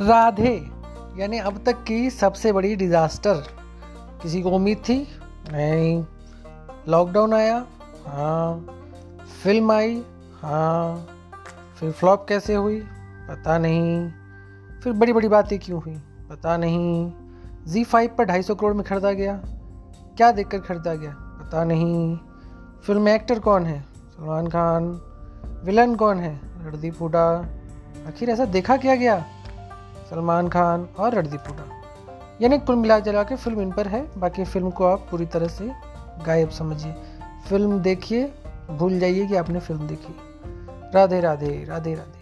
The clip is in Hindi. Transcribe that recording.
राधे, यानी अब तक की सबसे बड़ी डिज़ास्टर किसी को उम्मीद थी? नहीं। लॉकडाउन आया? हाँ। फ़िल्म आई? हाँ। फिर फ्लॉप कैसे हुई? पता नहीं। फिर बड़ी बड़ी बातें क्यों हुई? पता नहीं। जी फाइव पर ढाई सौ करोड़ में खरीदा गया। क्या देखकर खरीदा गया? पता नहीं। फ़िल्म एक्टर कौन है? सलमान खान। विलन कौन है? रणदीप हुडा। आखिर ऐसा देखा क्या गया? सलमान खान और रणदीप हुडा। यानी कुल मिला जला के फ़िल्म इन पर है। बाकी फ़िल्म को आप पूरी तरह से गायब समझिए। फ़िल्म देखिए, भूल जाइए कि आपने फ़िल्म देखी। राधे राधे राधे राधे।